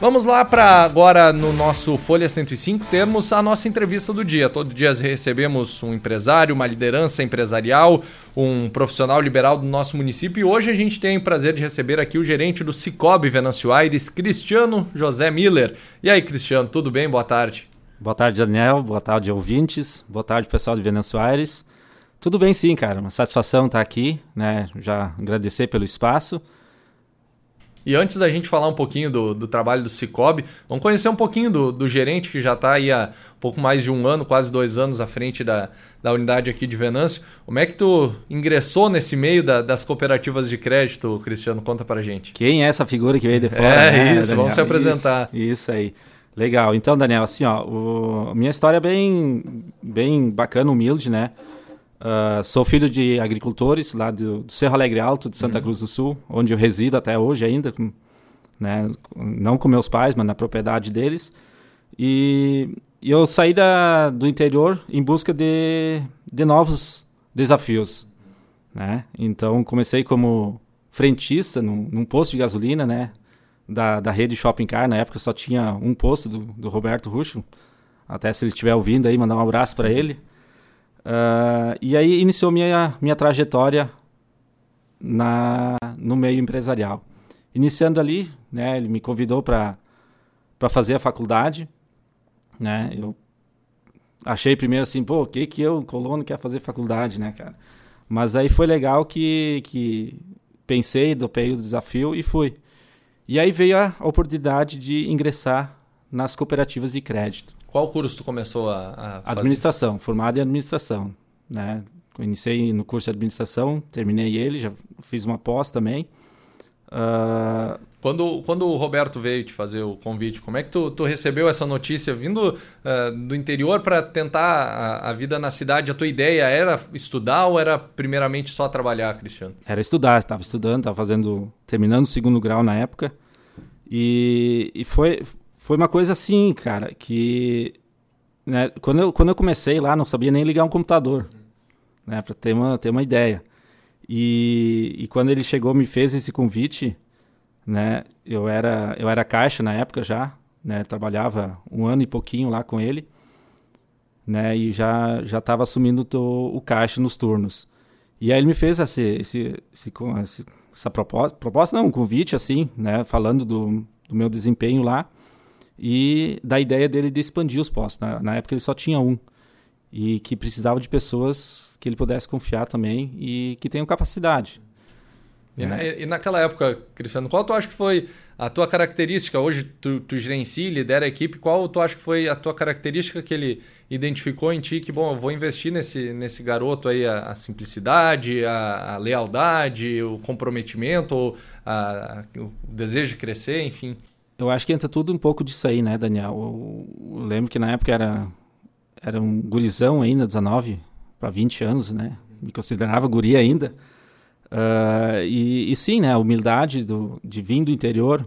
Vamos lá para agora no nosso Folha 105 termos a nossa entrevista do dia. Todo dia recebemos um empresário, uma liderança empresarial, um profissional liberal do nosso município e hoje a gente tem o prazer de receber aqui o gerente do Cicobi Venâncio Aires, Cristiano José Miller. E aí, Cristiano, tudo bem? Boa tarde. Boa tarde, Daniel. Boa tarde, ouvintes. Boa tarde, pessoal de Venâncio Aires. Tudo bem sim, cara. Uma satisfação estar aqui, né? Já agradecer pelo espaço. E antes da gente falar um pouquinho do, do trabalho do Cicobi, vamos conhecer um pouquinho do, do gerente que já está aí há pouco mais de um ano, quase dois anos à frente da, da unidade aqui de Venâncio. Como é que tu ingressou nesse meio da, das cooperativas de crédito, Cristiano? Conta pra gente. Quem é essa figura que veio de fora? É né, isso, Daniel? vamos se apresentar. Isso, isso, aí. Legal. Então, Daniel, assim, ó, o, minha história é bem, bem bacana, humilde, né? Uh, sou filho de agricultores lá do, do Cerro Alegre Alto, de Santa uhum. Cruz do Sul, onde eu resido até hoje ainda, com, né, não com meus pais, mas na propriedade deles. E, eu saí da, do interior em busca de, de novos desafios. Né? Então comecei como frentista num, num, posto de gasolina, né? Da, da rede Shopping Car. Na época só tinha um posto do, do Roberto Ruxo. Até se ele estiver ouvindo aí, mandar um abraço para ele. Uh, e aí iniciou minha, minha trajetória na, no meio empresarial. Iniciando ali, né, ele me convidou para fazer a faculdade. Né, eu achei primeiro assim, pô, o que que eu, colono, quer fazer faculdade, né, cara? Mas aí foi legal que, que pensei, dopei o desafio e fui. E aí veio a oportunidade de ingressar nas cooperativas de crédito. Qual curso tu começou a, a fazer? Administração, formado em administração. Né? Iniciei no curso de administração, terminei ele, já fiz uma pós também. Uh... Quando, quando o Roberto veio te fazer o convite, como é que tu, tu recebeu essa notícia vindo uh, do interior para tentar a, a, vida na cidade? A tua ideia era estudar ou era primeiramente só trabalhar, Cristiano? Era estudar, estava estudando, estava fazendo, terminando o segundo grau na época. E, e foi, foi uma coisa assim, cara, que né, quando, eu, quando eu comecei lá, não sabia nem ligar um computador, né, para ter uma, ter uma ideia. E, e quando ele chegou, me fez esse convite, né, eu era, eu era caixa na época já, né, trabalhava um ano e pouquinho lá com ele, né, e já já estava assumindo o, o caixa nos turnos. E aí ele me fez esse, esse, esse, essa proposta, proposta não, um convite assim, né, falando do, do meu desempenho lá e da ideia dele de expandir os postos. Na, na, época ele só tinha um e que precisava de pessoas que ele pudesse confiar também e que tenham capacidade. E, né? na, e naquela época, Cristiano, qual tu acha que foi a tua característica? Hoje tu, tu gerencia, lidera a equipe, qual tu acha que foi a tua característica que ele identificou em ti que, bom, eu vou investir nesse, nesse garoto aí a, a simplicidade, a, a, lealdade, o comprometimento, a, o desejo de crescer, enfim? Eu acho que entra tudo um pouco disso aí, né, Daniel? Eu, eu lembro que na época era, era um gurizão ainda, 19 para 20 anos, né? Me considerava guri ainda. Uh, e, e, sim, né, a humildade do, de vir do interior,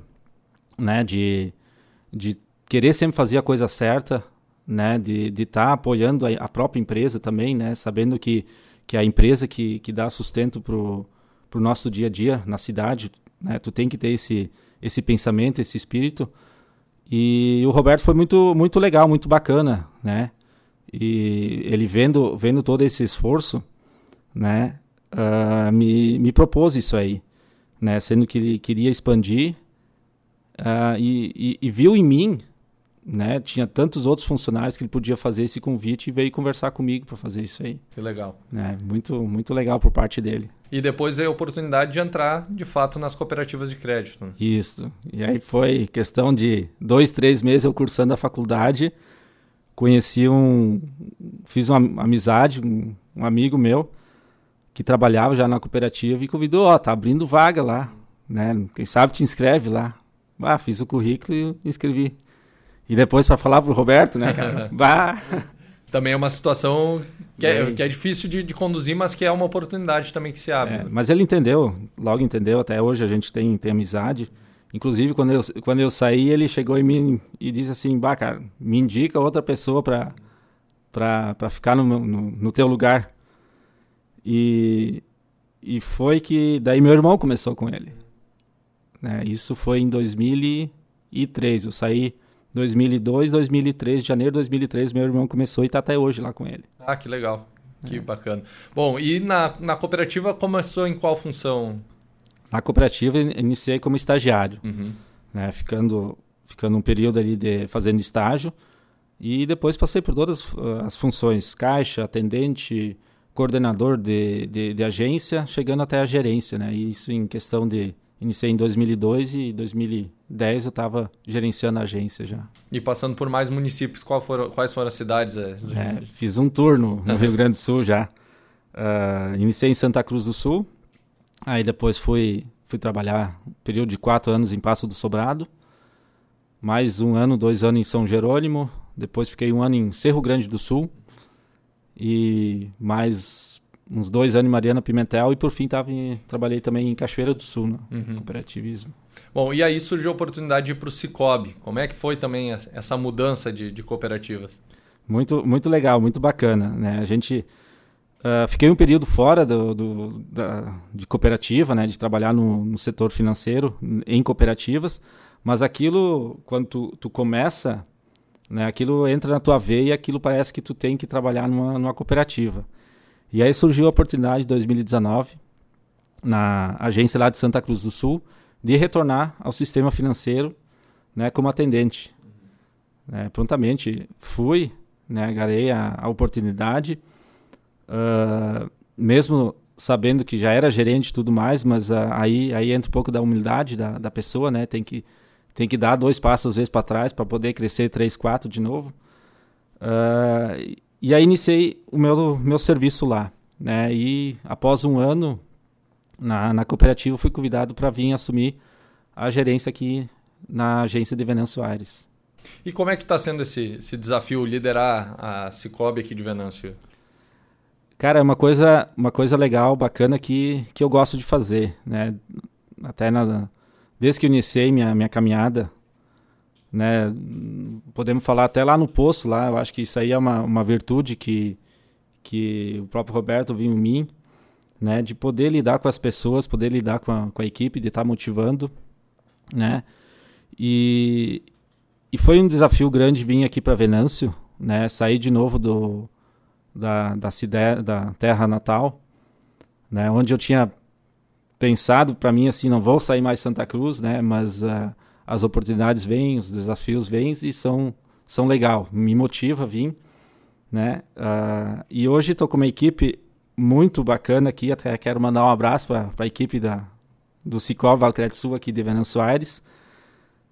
né, de, de querer sempre fazer a coisa certa, né, de estar tá apoiando a, a, própria empresa também, né, sabendo que, que a empresa que, que dá sustento para o nosso dia a dia na cidade, né, tu tem que ter esse, esse pensamento, esse espírito. E o Roberto foi muito, muito legal, muito bacana, né? E ele vendo, vendo todo esse esforço, né? Uh, me, me propôs isso aí, né? Sendo que ele queria expandir uh, e, e, e, viu em mim né? Tinha tantos outros funcionários que ele podia fazer esse convite e veio conversar comigo para fazer isso aí. Que legal. É, muito, muito legal por parte dele. E depois veio a oportunidade de entrar, de fato, nas cooperativas de crédito. Né? Isso. E aí foi questão de dois, três meses eu cursando a faculdade, conheci um, fiz uma amizade, um, um amigo meu que trabalhava já na cooperativa e convidou, ó, tá abrindo vaga lá, né? Quem sabe te inscreve lá. Ah, fiz o currículo e inscrevi. E depois para falar pro Roberto, né, cara? bah. Também é uma situação que é, que é difícil de, de, conduzir, mas que é uma oportunidade também que se abre. É, mas ele entendeu, logo entendeu, até hoje a gente tem, tem amizade. Inclusive, quando eu, quando eu saí, ele chegou em mim e disse assim, bah, cara, me indica outra pessoa para ficar no, no, no teu lugar. E, e foi que daí meu irmão começou com ele. Né? Isso foi em 2000 2003. Eu saí 2002, 2003, janeiro de 2003, meu irmão começou e está até hoje lá com ele. Ah, que legal. Que é. bacana. Bom, e na, na cooperativa começou em qual função? Na cooperativa iniciei como estagiário, uhum. né, ficando, ficando um período ali de, fazendo estágio e depois passei por todas as funções, caixa, atendente, coordenador de, de, de agência, chegando até a gerência, né, e isso em questão de Iniciei em 2002 e em 2010 eu estava gerenciando a agência já. E passando por mais municípios, foram, quais foram as cidades? É, é, fiz um turno no Rio Grande do Sul já. Uh, iniciei em Santa Cruz do Sul, aí depois fui, fui trabalhar um período de quatro anos em Passo do Sobrado, mais um ano, dois anos em São Jerônimo, depois fiquei um ano em Cerro Grande do Sul e mais uns dois anos em Mariana Pimentel e por fim tava em, trabalhei também em Cachoeira do Sul, no uhum. cooperativismo. Bom, e aí surgiu a oportunidade de ir para o Cicobi. Como é que foi também essa mudança de, de cooperativas? Muito, muito legal, muito bacana. Né? A gente uh, fiquei um período fora do, do da, de cooperativa, né? de trabalhar no, no, setor financeiro em cooperativas, mas aquilo quando tu, tu começa, né? Aquilo entra na tua veia, aquilo parece que tu tem que trabalhar numa, numa cooperativa. E aí surgiu a oportunidade em 2019, na agência lá de Santa Cruz do Sul, de retornar ao sistema financeiro né, como atendente. É, prontamente fui, né, agarrei a, a oportunidade, uh, mesmo sabendo que já era gerente e tudo mais, mas uh, aí, aí entra um pouco da humildade da, da pessoa, né, tem que, tem que dar dois passos às vezes para trás para poder crescer três, quatro de novo. Uh, e aí iniciei o meu, meu serviço lá. Né? E após um ano na, na cooperativa, fui convidado para vir assumir a gerência aqui na agência de Venâncio Aires. E como é que está sendo esse, esse desafio, liderar a Cicobi aqui de Venâncio? Cara, é uma coisa, uma coisa legal, bacana que, que eu gosto de fazer. Né? Até na, desde que eu iniciei minha, minha caminhada né? Podemos falar até lá no poço, lá, eu acho que isso aí é uma, uma virtude que, que o próprio Roberto viu em mim, né? De poder lidar com as pessoas, poder lidar com a, com a equipe, de estar tá motivando, né? E, e foi um desafio grande vir aqui para Venâncio, né? Sair de novo do, da, da, cidade, da terra natal, né? Onde eu tinha pensado para mim assim, não vou sair mais Santa Cruz, né? Mas uh, as oportunidades vêm, os desafios vêm e são, são legal, me motiva a vir, né? Uh, e hoje estou com uma equipe muito bacana aqui, até quero mandar um abraço para a equipe da, do Cicov Valcred Sul aqui de Venâncio Aires,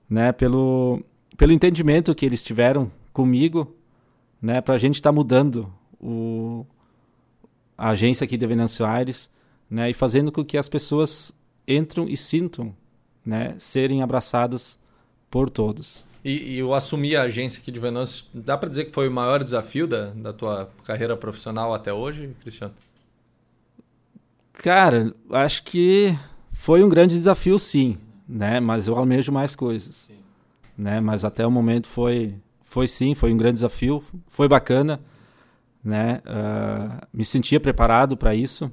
né? Pelo, pelo entendimento que eles tiveram comigo, né? Para a gente estar tá mudando o, a agência aqui de Venâncio Aires, né? E fazendo com que as pessoas entram e sintam né, serem abraçadas por todos. E, e eu assumi a agência aqui de Venâncio, dá para dizer que foi o maior desafio da, da tua carreira profissional até hoje, Cristiano? Cara, acho que foi um grande desafio sim, né? Mas eu almejo mais coisas, sim. né? Mas até o momento foi, foi sim, foi um grande desafio, foi bacana, né? Uh, me sentia preparado para isso,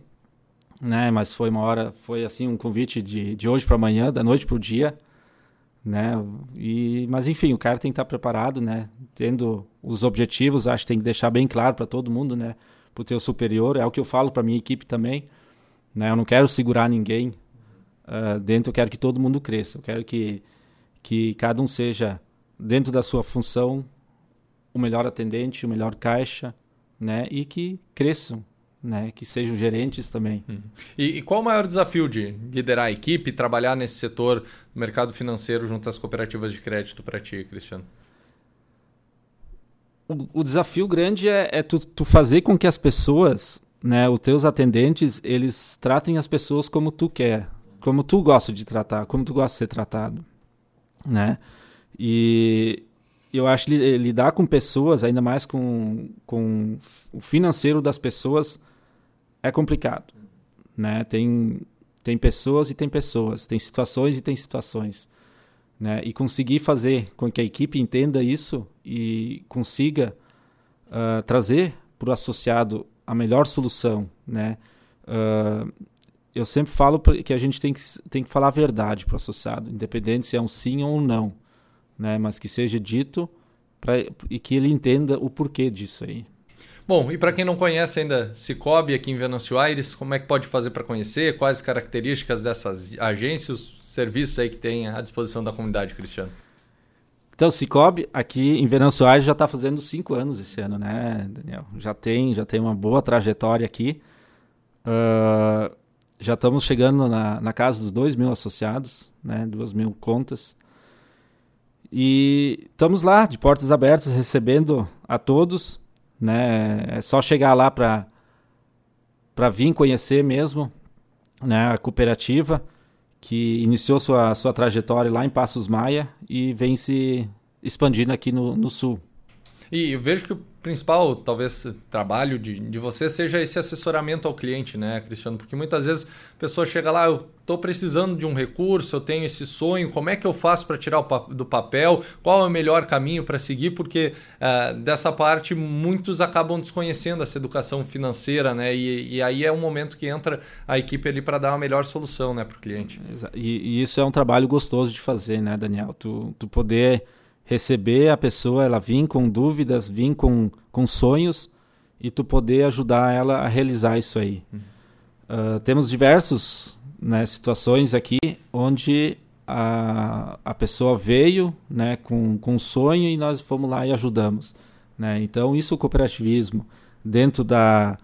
né? Mas foi uma hora, foi assim um convite de, de hoje para amanhã, da noite para o dia, né? E, mas enfim, o cara tem que estar preparado, né? Tendo os objetivos, acho que tem que deixar bem claro para todo mundo, né? Para o teu superior, é o que eu falo para minha equipe também, né? Eu não quero segurar ninguém uh, dentro, eu quero que todo mundo cresça, eu quero que que cada um seja dentro da sua função o melhor atendente, o melhor caixa, né? E que cresçam, né, que sejam gerentes também. Uhum. E, e, qual o maior desafio de liderar a equipe, trabalhar nesse setor do mercado financeiro junto às cooperativas de crédito para ti, Cristiano? O, o desafio grande é, é tu, tu, fazer com que as pessoas, né, os teus atendentes, eles tratem as pessoas como tu quer, como tu gosta de tratar, como tu gosta de ser tratado, né? E eu acho que lidar com pessoas, ainda mais com, com o financeiro das pessoas, é complicado, né? Tem tem pessoas e tem pessoas, tem situações e tem situações, né? E conseguir fazer com que a equipe entenda isso e consiga uh, trazer para o associado a melhor solução, né? Uh, eu sempre falo que a gente tem que, tem que falar a verdade para o associado, independente se é um sim ou um não, né? Mas que seja dito pra, e que ele entenda o porquê disso aí. Bom, e para quem não conhece ainda Cicobi aqui em Venâncio Aires, como é que pode fazer para conhecer? Quais as características dessas agências, os serviços aí que tem à disposição da comunidade, Cristiano? Então, Cicobi aqui em Venâncio Aires já está fazendo cinco anos esse ano, né, Daniel? Já tem, já tem uma boa trajetória aqui. Uh, já estamos chegando na, na casa dos 2 mil associados, né, 2 mil contas. E estamos lá, de portas abertas, recebendo a todos. Né? É só chegar lá para vir conhecer mesmo né, a cooperativa que iniciou sua, sua trajetória lá em Passos Maia e vem se expandindo aqui no, no sul. E eu vejo que o principal, talvez, trabalho de, de você seja esse assessoramento ao cliente, né, Cristiano? Porque muitas vezes a pessoa chega lá, eu estou precisando de um recurso, eu tenho esse sonho, como é que eu faço para tirar do papel? Qual é o melhor caminho para seguir? Porque uh, dessa parte muitos acabam desconhecendo essa educação financeira, né? E, e aí é um momento que entra a equipe ali para dar uma melhor solução, né, para o cliente. E, e, isso é um trabalho gostoso de fazer, né, Daniel? Tu, tu poder receber a pessoa, ela vir com dúvidas, vir com, com sonhos e tu poder ajudar ela a realizar isso aí. Uhum. Uh, temos diversas né, situações aqui onde a, a pessoa veio né, com, com um sonho e nós fomos lá e ajudamos. Né? Então, isso é o cooperativismo, dentro da,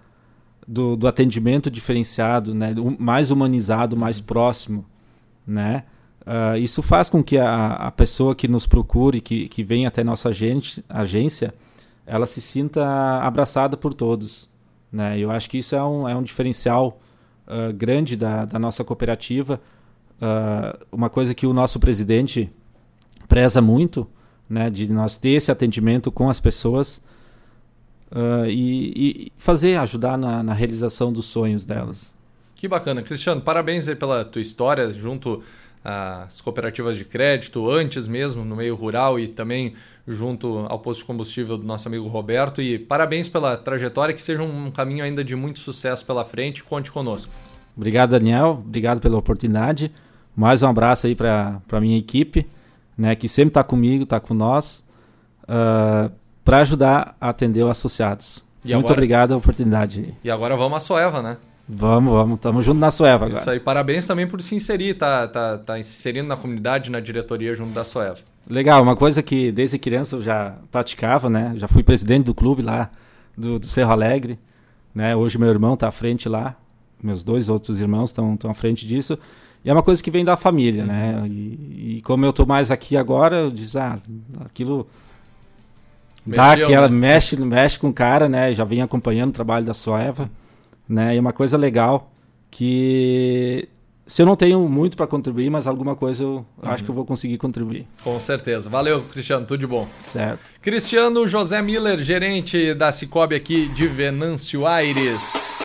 do, do atendimento diferenciado, né, mais humanizado, mais próximo, né? Uh, isso faz com que a, a pessoa que nos procure, que, que vem até nossa agente, agência, ela se sinta abraçada por todos. Né? Eu acho que isso é um, é um diferencial uh, grande da, da nossa cooperativa. Uh, uma coisa que o nosso presidente preza muito, né, de nós ter esse atendimento com as pessoas e, e, fazer, ajudar na, na realização dos sonhos delas. Que bacana. Cristiano, parabéns pela tua história junto as cooperativas de crédito, antes mesmo no meio rural e também junto ao posto de combustível do nosso amigo Roberto. E parabéns pela trajetória, que seja um caminho ainda de muito sucesso pela frente. Conte conosco. Obrigado, Daniel. Obrigado pela oportunidade. Mais um abraço aí para a minha equipe, né, que sempre está comigo, está com nós, uh, ah, para ajudar a atender os associados. E Muito agora... obrigado pela oportunidade. E agora vamos à Soeva, né? Vamos, vamos, estamos junto na Soeva agora. Isso aí, parabéns também por se inserir, tá, tá, tá inserindo na comunidade, na diretoria junto da Soeva. Legal, uma coisa que desde criança eu já praticava, né? Já fui presidente do clube lá do, do Cerro Alegre, né? Hoje meu irmão está à frente lá, meus dois outros irmãos estão à frente disso. E é uma coisa que vem da família, né? uhum. né? E, e, como eu estou mais aqui agora, eu diz, ah, aquilo Mexeu, dá aquela, né? mexe, mexe com o cara, né? Já vem acompanhando o trabalho da Soeva né? E uma coisa legal que se eu não tenho muito para contribuir, mas alguma coisa eu uhum. acho que eu vou conseguir contribuir. Com certeza. Valeu, Cristiano, tudo de bom. Certo. Cristiano José Miller, gerente da Cicobi aqui de Venâncio Aires.